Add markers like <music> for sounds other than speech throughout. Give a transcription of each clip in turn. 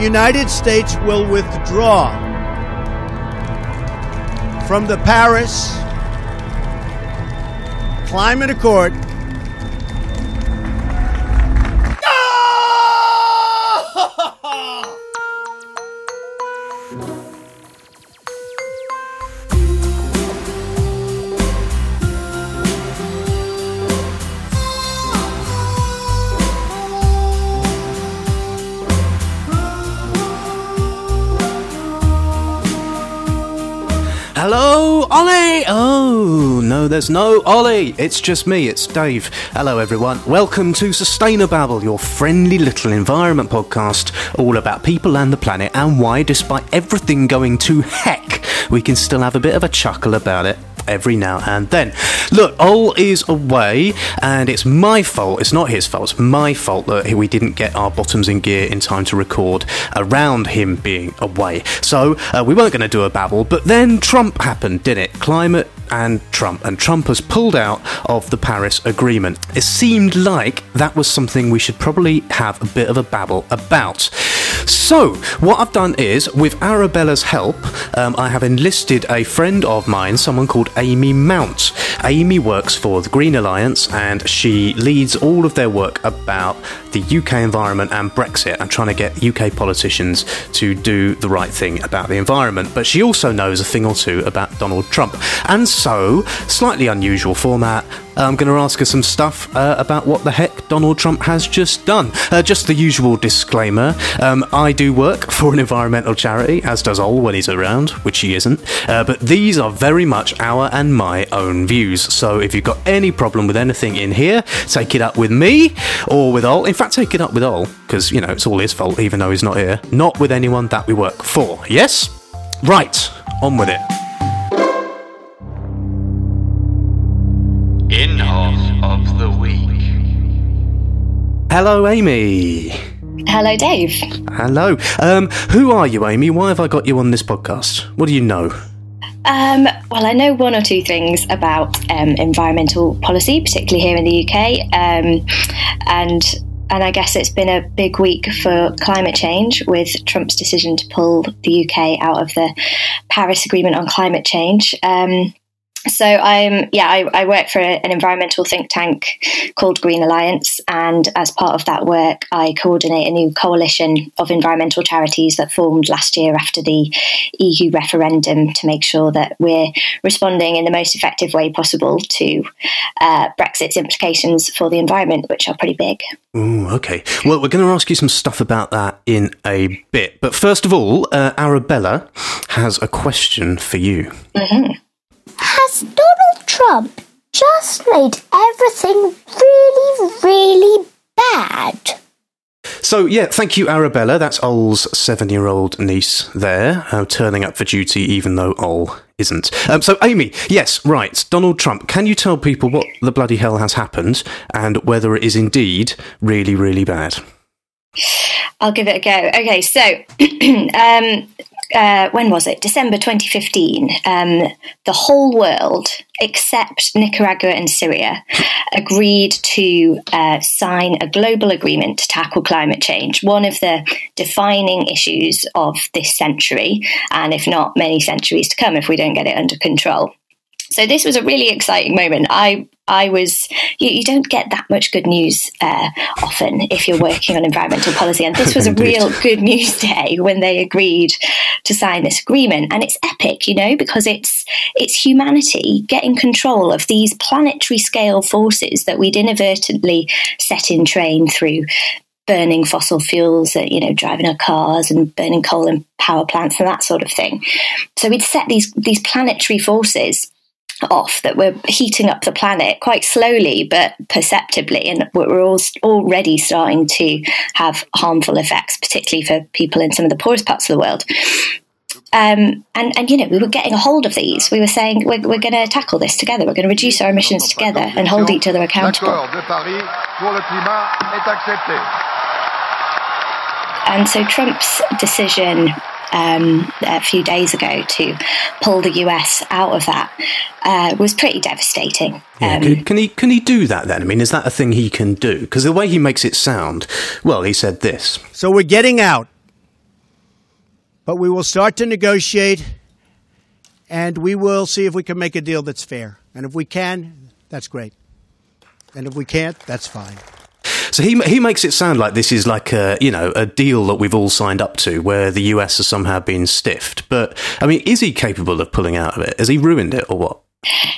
United States will withdraw from the Paris Climate Accord No Ollie. It's just me, it's Dave. Hello, everyone. Welcome to Sustainababble, your friendly little environment podcast, all about people and the planet and why, despite everything going to heck, we can still have a bit of a chuckle about it every now and then. Look, Ol is away, and it's my fault. It's not his fault. It's my fault that we didn't get our bottoms in gear in time to record around him being away. So uh, we weren't going to do a babble, but then Trump happened, didn't it? Climate and Trump, and Trump has pulled out of the Paris Agreement. It seemed like that was something we should probably have a bit of a babble about. So, what I've done is, with Arabella's help, um, I have enlisted a friend of mine, someone called Amy Mount. Amy works for the Green Alliance and she leads all of their work about the UK environment and Brexit and trying to get UK politicians to do the right thing about the environment. But she also knows a thing or two about Donald Trump. And so, slightly unusual format, I'm going to ask her some stuff uh, about what the heck Donald Trump has just done. Uh, just the usual disclaimer um, I do work for an environmental charity, as does Ol when he's around, which he isn't. Uh, but these are very much our and my own views. So if you've got any problem with anything in here, take it up with me or with Ol. In fact, take it up with Ol, because, you know, it's all his fault, even though he's not here. Not with anyone that we work for. Yes? Right, on with it. Of the Week. Hello, Amy. Hello, Dave. Hello. Um, who are you, Amy? Why have I got you on this podcast? What do you know? Um, well, I know one or two things about um, environmental policy, particularly here in the UK, um, and and I guess it's been a big week for climate change with Trump's decision to pull the UK out of the Paris Agreement on climate change. Um, so I'm yeah I, I work for an environmental think tank called Green Alliance, and as part of that work, I coordinate a new coalition of environmental charities that formed last year after the EU referendum to make sure that we're responding in the most effective way possible to uh, Brexit's implications for the environment, which are pretty big. Ooh, okay. Well, we're going to ask you some stuff about that in a bit, but first of all, uh, Arabella has a question for you. Mm-hmm. Has Donald Trump just made everything really, really bad? So, yeah, thank you, Arabella. That's Ol's seven year old niece there, uh, turning up for duty even though Ol isn't. Um, so, Amy, yes, right. Donald Trump, can you tell people what the bloody hell has happened and whether it is indeed really, really bad? I'll give it a go. Okay, so <clears throat> um, uh, when was it? December 2015. Um, the whole world, except Nicaragua and Syria, agreed to uh, sign a global agreement to tackle climate change, one of the defining issues of this century, and if not many centuries to come if we don't get it under control. So this was a really exciting moment. I I was you, you don't get that much good news uh, often if you're working on environmental policy, and this was a <laughs> real good news <laughs> day when they agreed to sign this agreement. And it's epic, you know, because it's it's humanity getting control of these planetary scale forces that we'd inadvertently set in train through burning fossil fuels, uh, you know, driving our cars and burning coal and power plants and that sort of thing. So we'd set these these planetary forces off that we're heating up the planet quite slowly but perceptibly and we're all already starting to have harmful effects particularly for people in some of the poorest parts of the world um, and, and, you know, we were getting a hold of these. We were saying, we're, we're going to tackle this together. We're going to reduce our emissions together and hold each other accountable. And so Trump's decision um, a few days ago to pull the US out of that uh, was pretty devastating. Yeah, Um, can, can he can he do that then? I mean, is that a thing he can do? Because the way he makes it sound, well, he said this. So we're getting out but we will start to negotiate and we will see if we can make a deal that's fair. And if we can, that's great. And if we can't, that's fine. So he he makes it sound like this is like a you know a deal that we've all signed up to, where the US has somehow been stiffed. But I mean, is he capable of pulling out of it? Has he ruined it, or what?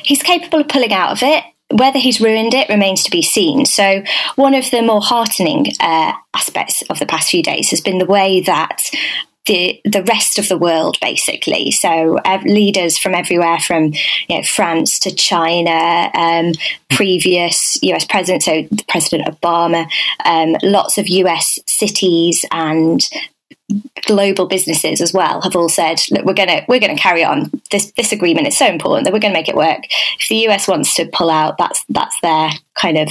He's capable of pulling out of it. Whether he's ruined it remains to be seen. So, one of the more heartening uh, aspects of the past few days has been the way that the the rest of the world, basically. So uh, leaders from everywhere, from you know, France to China, um, previous U.S. presidents, so President Obama, um, lots of U.S. cities and global businesses as well have all said, look, we're gonna we're gonna carry on. This this agreement is so important that we're gonna make it work. If the US wants to pull out, that's that's their kind of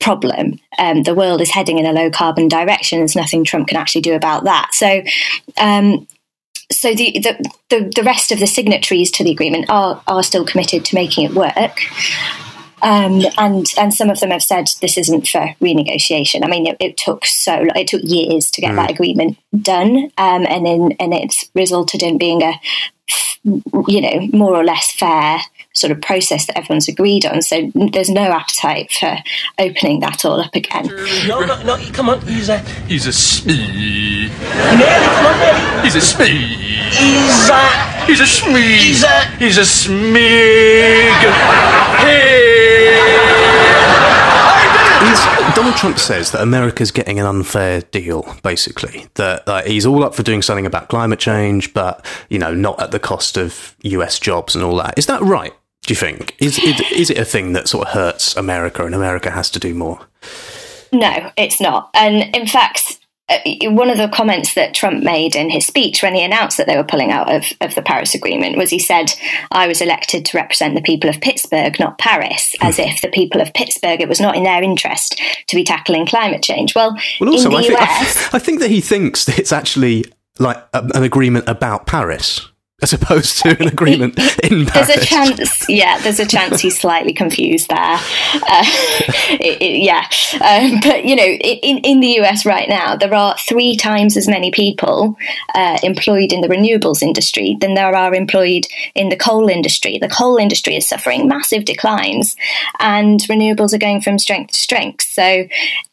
problem. Um, the world is heading in a low carbon direction. There's nothing Trump can actually do about that. So. Um, so the, the, the the rest of the signatories to the agreement are are still committed to making it work. Um, and and some of them have said this isn't for renegotiation. I mean, it, it took so it took years to get mm. that agreement done, um, and then and it's resulted in being a you know more or less fair sort of process that everyone's agreed on. So there's no appetite for opening that all up again. No, no, no, come on. He's a he's a smee. Nelly, come on, Nelly. He's a smee. He's a he's a smee. He's a he's a smig. Hey. Donald Trump says that America's getting an unfair deal, basically. That uh, he's all up for doing something about climate change, but, you know, not at the cost of US jobs and all that. Is that right, do you think? Is, is, is it a thing that sort of hurts America and America has to do more? No, it's not. And in fact, Uh, one of the comments that Trump made in his speech when he announced that they were pulling out of, of the Paris Agreement was he said, I was elected to represent the people of Pittsburgh, not Paris, as hmm. if the people of Pittsburgh, it was not in their interest to be tackling climate change. Well, well also, in the I, think, US, I, <laughs> I think that he thinks that it's actually like a, an agreement about Paris as opposed to an agreement in Paris. There's a chance, yeah, there's a chance he's slightly confused there. Uh, <laughs> it, it, yeah, um, but you know, in in the US right now, there are three times as many people uh, employed in the renewables industry than there are employed in the coal industry. The coal industry is suffering massive declines, and renewables are going from strength to strength. So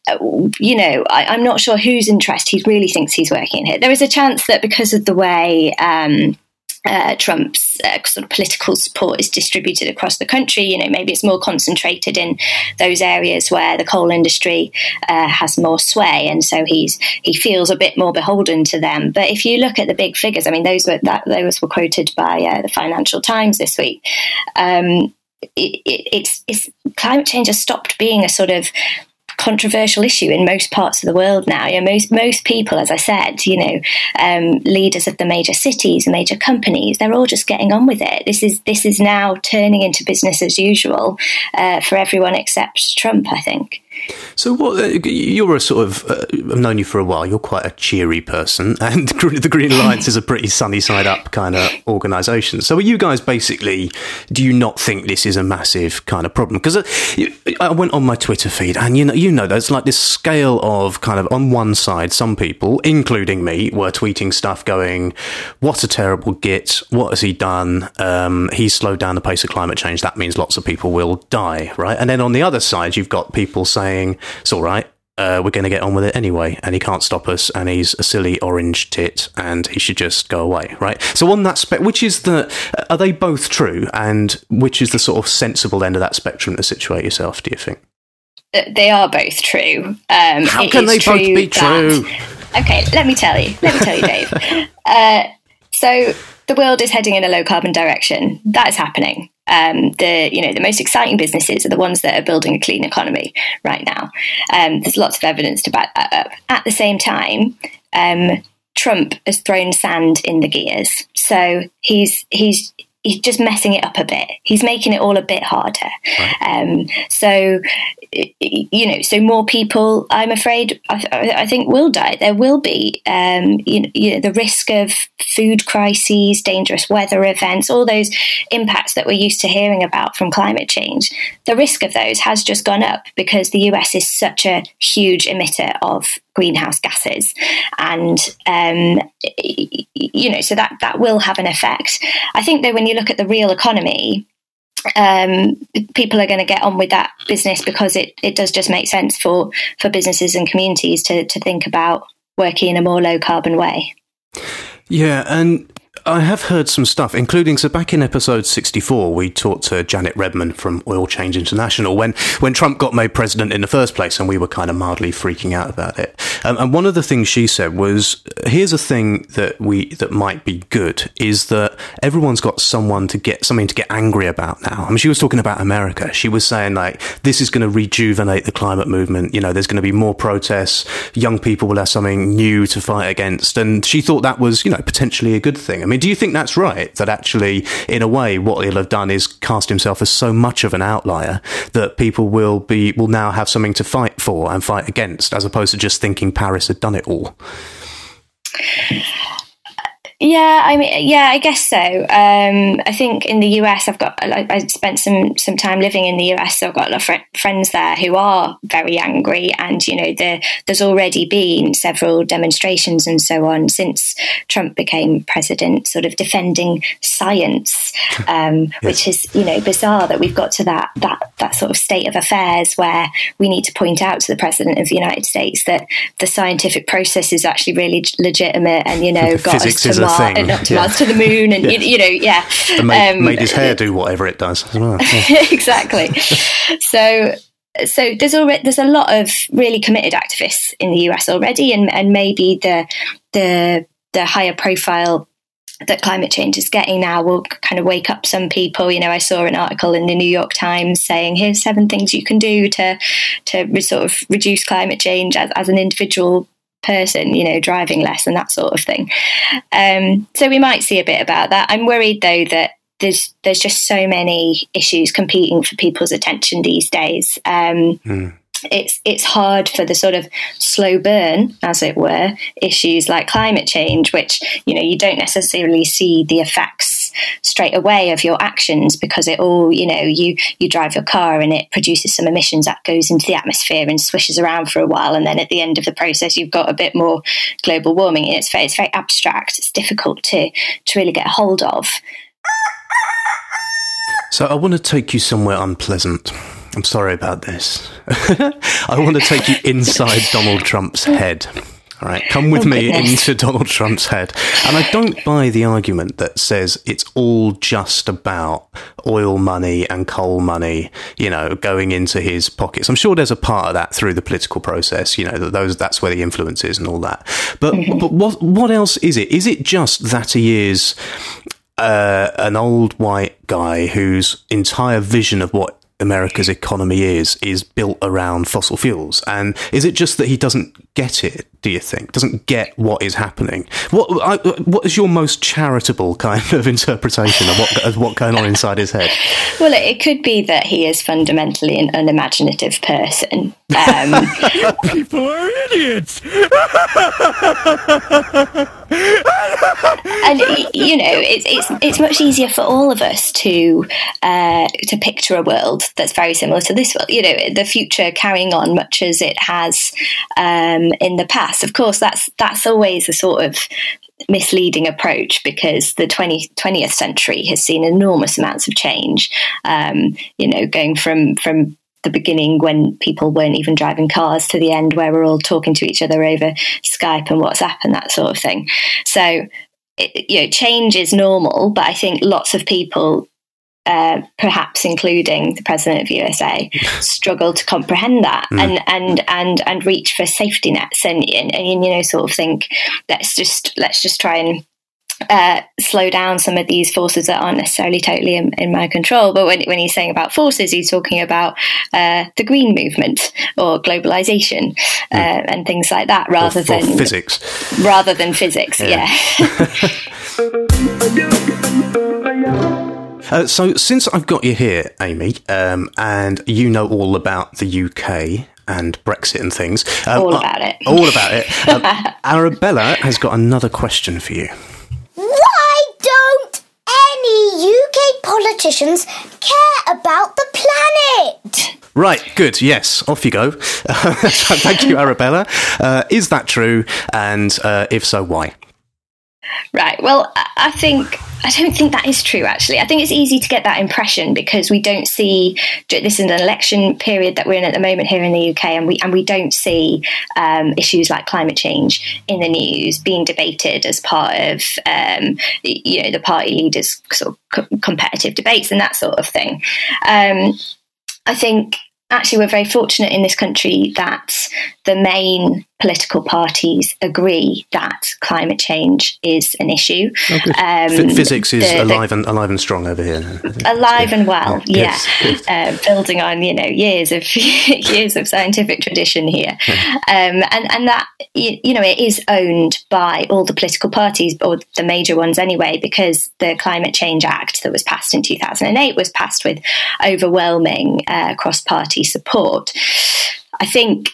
uh, you know, I, am not sure whose interest he really thinks he's working in here. There is a chance that because of the way um, uh, Trump's uh, sort of political support is distributed across the country. You know, maybe it's more concentrated in those areas where the coal industry uh, has more sway, and so he's he feels a bit more beholden to them. But if you look at the big figures, I mean, those were that those were quoted by uh, the Financial Times this week. Um, it, it, it's, it's climate change has stopped being a sort of controversial issue in most parts of the world now. You know, most most people, as I said, you know, um, leaders of the major cities, major companies, they're all just getting on with it. This is this is now turning into business as usual uh, for everyone except Trump. I think. So, what uh, you're a sort of uh, I've known you for a while. You're quite a cheery person, <laughs> and the Green Alliance is a pretty sunny side up kind of organisation. So, are you guys basically? Do you not think this is a massive kind of problem? Because uh, I went on my Twitter feed, and you know, you know, there's like this scale of kind of on one side, some people, including me, were tweeting stuff going, "What a terrible git! What has he done? Um, he's slowed down the pace of climate change. That means lots of people will die, right?" And then on the other side, you've got people saying saying, it's all right. Uh, we're going to get on with it anyway, and he can't stop us, and he's a silly orange tit, and he should just go away, right? So, on that spec, which is the, are they both true, and which is the sort of sensible end of that spectrum to situate yourself? Do you think? Uh, they are both true. Um, How can they both be true? That, okay, let me tell you. Let me tell you, Dave. <laughs> uh, so the world is heading in a low carbon direction. That is happening um, the you know the most exciting businesses are the ones that are building a clean economy right now. Um, there's lots of evidence to back that up. At the same time, um, Trump has thrown sand in the gears, so he's he's he's just messing it up a bit. He's making it all a bit harder. Um, so, you know, so more people, I'm afraid, I, I think will die. There will be, um, you, know, you know, the risk of food crises, dangerous weather events, all those impacts that we're used to hearing about from climate change. The risk of those has just gone up because the US is such a huge emitter of greenhouse gases, and um, you know, so that that will have an effect. I think though, when you look at the real economy, um, people are going to get on with that business because it, it does just make sense for, for businesses and communities to, to think about working in a more low carbon way. Yeah, and I have heard some stuff, including so back in episode 64, we talked to Janet Redman from Oil Change International when, when Trump got made president in the first place, and we were kind of mildly freaking out about it. Um, and one of the things she said was, "Here's a thing that we that might be good is that everyone's got someone to get something to get angry about now." I mean, she was talking about America. She was saying like, "This is going to rejuvenate the climate movement. You know, there's going to be more protests. Young people will have something new to fight against." And she thought that was, you know, potentially a good thing. I mean, do you think that's right? That actually, in a way, what he'll have done is cast himself as so much of an outlier that people will be will now have something to fight for and fight against, as opposed to just thinking Paris had done it all. Yeah, I mean, yeah, I guess so. Um, I think in the US, I've got like, I spent some some time living in the US, so I've got a lot of fr- friends there who are very angry, and you know, the, there's already been several demonstrations and so on since Trump became president, sort of defending science, <laughs> um, yes. which is you know bizarre that we've got to that that that sort of state of affairs where we need to point out to the president of the United States that the scientific process is actually really legitimate, and you know, <laughs> got us to thing. And up to yeah. Mars, to the moon, and <laughs> yeah. you, you, know, yeah. And made, um, made his hair do whatever it does as well. Yeah. <laughs> exactly. so so there's already there's a lot of really committed activists in the US already, and and maybe the the the higher profile that climate change is getting now will kind of wake up some people. You know, I saw an article in the New York Times saying, "Here's seven things you can do to to sort of reduce climate change as, as an individual person, you know, driving less and that sort of thing. Um, so we might see a bit about that. I'm worried though that there's there's just so many issues competing for people's attention these days. Um, mm it's it's hard for the sort of slow burn, as it were, issues like climate change, which you know you don't necessarily see the effects straight away of your actions because it all you know you you drive your car and it produces some emissions that goes into the atmosphere and swishes around for a while, and then at the end of the process you've got a bit more global warming. It's very, it's very abstract. It's difficult to to really get a hold of. So I want to take you somewhere unpleasant. I'm sorry about this. <laughs> I want to take you inside Donald Trump's head. All right, come with oh, me goodness. into <laughs> Donald Trump's head. And I don't buy the argument that says it's all just about oil money and coal money, you know, going into his pockets. I'm sure there's a part of that through the political process, you know, that those that's where the influence is and all that. But mm-hmm. but what what else is it? Is it just that he is uh, an old white guy whose entire vision of what America's economy is is built around fossil fuels. And is it just that he doesn't get it? Do you think doesn't get what is happening? What I, what is your most charitable kind of <laughs> interpretation of what of what going on inside his head? Well, it could be that he is fundamentally an unimaginative person. Um, <laughs> People are idiots. and you know, it's it's it's much easier for all of us to uh, to picture a world that's very similar to this world. You know, the future carrying on much as it has um, in the past. Of course, that's that's always a sort of misleading approach because the 20, 20th century has seen enormous amounts of change. Um, you know, going from from the beginning when people weren't even driving cars to the end where we're all talking to each other over Skype and WhatsApp and that sort of thing. So, it, you know, change is normal, but I think lots of people uh, perhaps including the president of USA, <laughs> struggle to comprehend that mm. and, and and and reach for safety nets and, and, and you know sort of think let's just let's just try and uh, slow down some of these forces that aren't necessarily totally in, in, my control. But when, when he's saying about forces, he's talking about uh, the green movement or globalization uh, mm. and things like that, rather or, than physics. Rather than physics, yeah. yeah. <laughs> <laughs> Uh, so, since I've got you here, Amy, um, and you know all about the UK and Brexit and things, um, all about it, all about it, <laughs> um, Arabella has got another question for you. Why don't any UK politicians care about the planet. Right, good. Yes, off you go. <laughs> Thank you, Arabella. Uh, is that true? And uh, if so, why? Right. Well, I think I don't think that is true. Actually, I think it's easy to get that impression because we don't see this is an election period that we're in at the moment here in the UK, and we and we don't see um, issues like climate change in the news being debated as part of um, you know the party leaders' sort of co- competitive debates and that sort of thing. Um, I think actually we're very fortunate in this country that the main political parties agree that climate change is an issue. Oh. Um, Ph- Physics is the- the- alive and alive and strong over here. Alive and well Yeah, yeah, good, Uh, building on you know years of <laughs> years of scientific tradition here um, and and that you, you know it is owned by all the political parties or the major ones anyway because the climate change act that was passed in 2008 was passed with overwhelming uh, cross-party support i think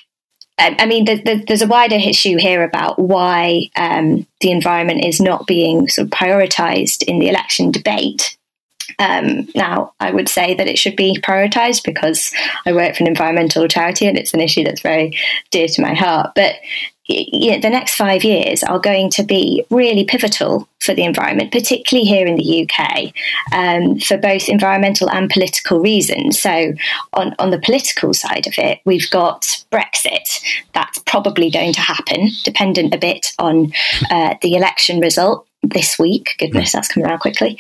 I mean, there- there- there's a wider issue here about why um, the environment is not being sort of prioritised in the election debate. Um, now, I would say that it should be prioritised because I work for an environmental charity and it's an issue that's very dear to my heart. But you know, the next five years are going to be really pivotal for the environment, particularly here in the UK, um, for both environmental and political reasons. So, on, on the political side of it, we've got Brexit. That's probably going to happen, dependent a bit on uh, the election result this week. Goodness, that's coming around quickly.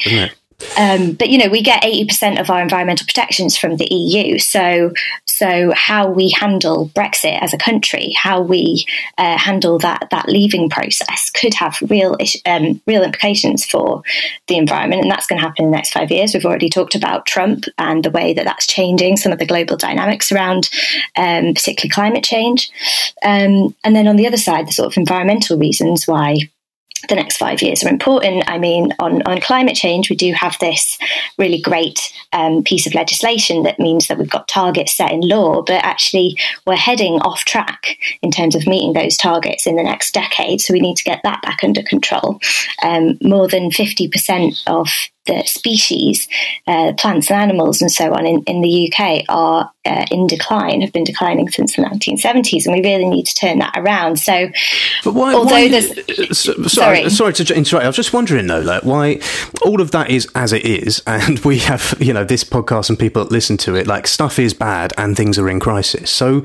Um, but you know, we get eighty percent of our environmental protections from the EU. So, so how we handle Brexit as a country, how we uh, handle that that leaving process, could have real um, real implications for the environment, and that's going to happen in the next five years. We've already talked about Trump and the way that that's changing some of the global dynamics around, um, particularly climate change. Um, and then on the other side, the sort of environmental reasons why the next five years are important. I mean, on, on climate change, we do have this really great um, piece of legislation that means that we've got targets set in law, but actually we're heading off track in terms of meeting those targets in the next decade. So we need to get that back under control. Um, more than 50% of the species, uh, plants and animals and so on in, in the UK are uh, in decline, have been declining since the 1970s, and we really need to turn that around. So, But why? Although why there's- uh, so- sorry, Sorry. sorry to interrupt. I was just wondering though, like why all of that is as it is, <laughs> and we have you know this podcast and people that listen to it. Like stuff is bad and things are in crisis. So,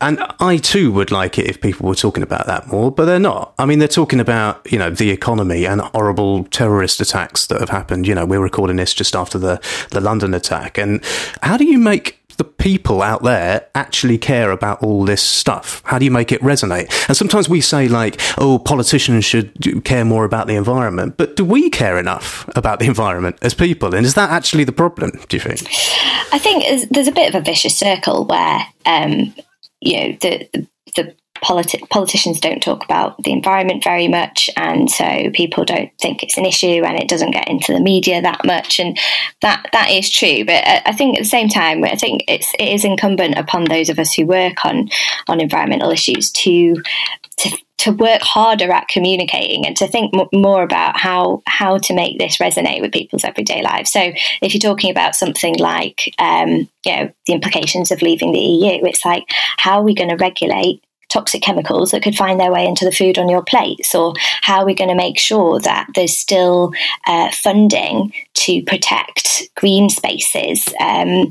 and I too would like it if people were talking about that more, but they're not. I mean, they're talking about you know the economy and horrible terrorist attacks that have happened. You know, we're recording this just after the the London attack, and how do you make the people out there actually care about all this stuff? How do you make it resonate? And sometimes we say, like, oh, politicians should care more about the environment. But do we care enough about the environment as people? And is that actually the problem, do you think? I think there's- a bit of a vicious circle where um, you know the, the politi- politicians don't talk about the environment very much, and so people don't think it's an issue, and it doesn't get into the media that much, and that that is true. But I I think at the same time, I think it's it is incumbent upon those of us who work on on environmental issues to to to work harder at communicating and to think m- more about how how to make this resonate with people's everyday lives. So if you're talking about something like um, you know the implications of leaving the EU, it's like how are we going to regulate toxic chemicals that could find their way into the food on your plates, or how are we going to make sure that there's still uh, funding to protect green spaces? Um,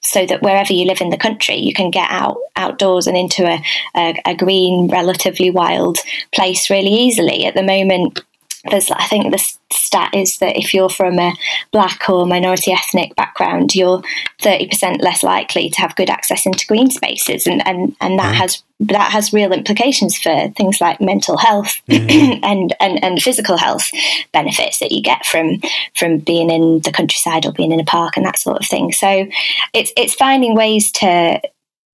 so that wherever you live in the country, you can get out outdoors and into a, a, a green, relatively wild place really easily. At the moment, there's I think the stat is that if you're from a black or minority ethnic background, you're thirty percent less likely to have good access into green spaces, and and, and that mm-hmm. has that has real implications for things like mental health mm-hmm. <clears throat> and, and and physical health benefits that you get from from being in the countryside or being in a park and that sort of thing. So it's it's finding ways to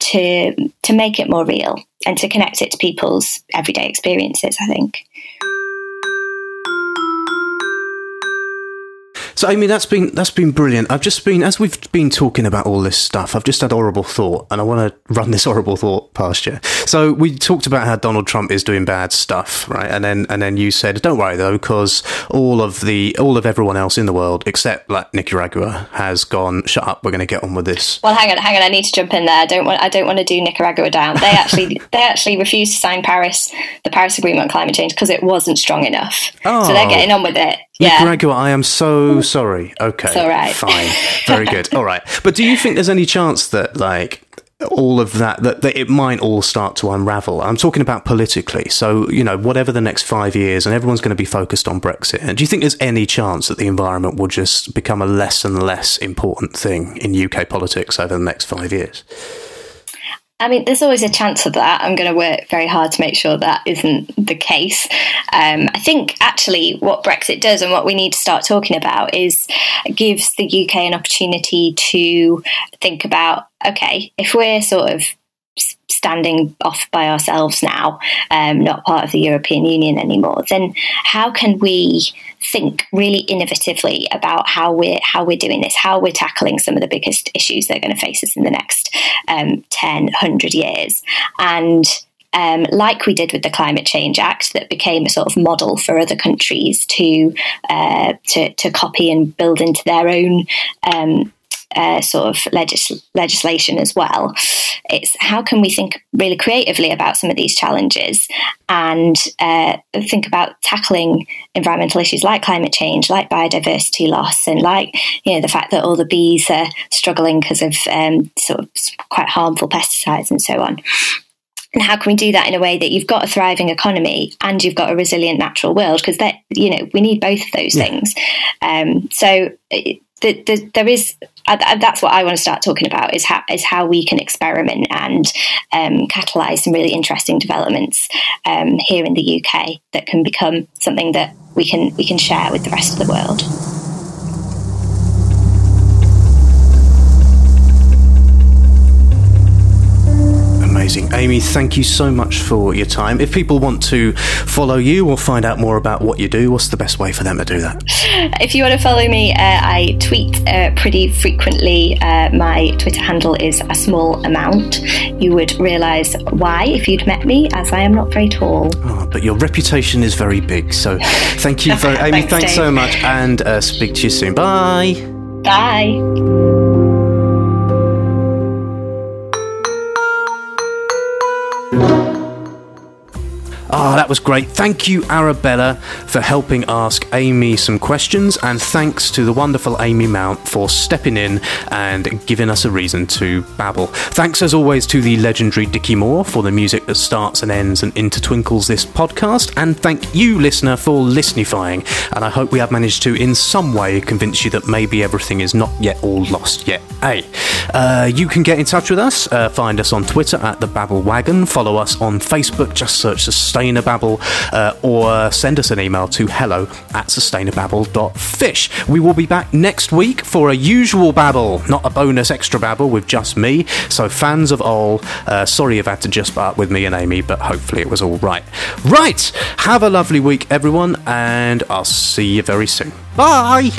to to make it more real and to connect it to people's everyday experiences. I think. So, Amy, that's been that's been brilliant. I've just been as we've been talking about all this stuff. I've just had horrible thought, and I want to run this <laughs> horrible thought past you. So, we talked about how Donald Trump is doing bad stuff, right? And then and then you said, "Don't worry though, because all of the all of everyone else in the world except like Nicaragua has gone. Shut up. We're going to get on with this." Well, hang on, hang on. I need to jump in there. I don't want. I don't want to do Nicaragua down. They actually, <laughs> they actually refused to sign Paris, the Paris Agreement on climate change, because it wasn't strong enough. Oh. So they're oh. getting on with it. Yeah. Nicaragua, I am so oh. sorry. Okay, It's all right. fine, <laughs> very good. All right, but do you think there's any chance that like all of that, that that it might all start to unravel? I'm talking about politically. So you know, whatever the next five years, and everyone's going to be focused on Brexit. And do you think there's any chance that the environment will just become a less and less important thing in UK politics over the next five years? I mean, there's always a chance of that. I'm going to work very hard to make sure that isn't the case. Um, I think actually what Brexit does and what we need to start talking about is gives the UK an opportunity to think about okay, if we're sort of standing off by ourselves now, um, not part of the European Union anymore, then how can we think really innovatively about how we're how we're doing this, how we're tackling some of the biggest issues that are going to face us in the next um, 10, 100 years, and um, like we did with the Climate Change Act, that became a sort of model for other countries to uh, to, to copy and build into their own um, uh, sort of legis- legislation as well. It's how can we think really creatively about some of these challenges and uh, think about tackling environmental issues like climate change, like biodiversity loss, and like you know the fact that all the bees are struggling because of um, sort of quite harmful pesticides and so on. And how can we do that in a way that you've got a thriving economy and you've got a resilient natural world? Because that you know we need both of those things. Um, so it, the, the, there is that's what I want to start talking about is how is how we can experiment and um, catalyze some really interesting developments um, here in the UK that can become something that we can we can share with the rest of the world. Amazing. Amy, thank you so much for your time. If people want to follow you or find out more about what you do, what's the best way for them to do that? If you want to follow me, uh, I tweet uh, pretty frequently. Uh, my Twitter handle is a small amount. You would realise why if you'd met me, as I am not very tall. Oh, but your reputation is very big. So thank you very <laughs> Amy, Thanks, thanks so much and uh, speak to you soon. Bye. Bye. Oh, that was great. Thank you, Arabella, for helping ask Amy some questions, and thanks to the wonderful Amy Mount for stepping in and giving us a reason to babble. Thanks, as always, to the legendary Dickie Moore for the music that starts and ends and intertwinkles this podcast, and thank you, listener, for listenifying. And I hope we have managed to, in some way, convince you that maybe everything is not yet all lost yet. Hey, uh, you can get in touch with us. Uh, find us on Twitter at the Babble Wagon. Follow us on Facebook. Just search Sustainababble, uh, or send us an email to hello at sustainababble.fish. We will be back next week for a usual babble, not a bonus extra babble with just me. So, fans of Ol, uh, sorry you've had to just part with me and Amy, but hopefully it was all right. Right, have a lovely week, everyone, and I'll see you very soon. Bye.